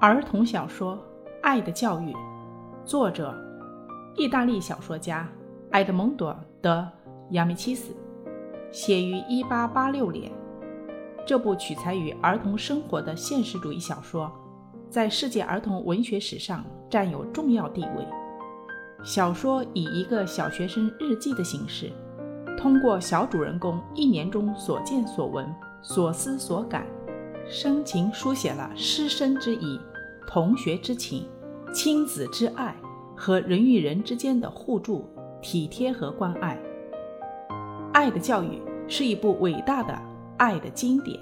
儿童小说《爱的教育》，作者：意大利小说家埃德蒙多·德·亚米契斯，写于1886年。这部取材于儿童生活的现实主义小说，在世界儿童文学史上占有重要地位。小说以一个小学生日记的形式，通过小主人公一年中所见所闻、所思所感，深情书写了师生之谊。同学之情、亲子之爱和人与人之间的互助、体贴和关爱，《爱的教育》是一部伟大的爱的经典。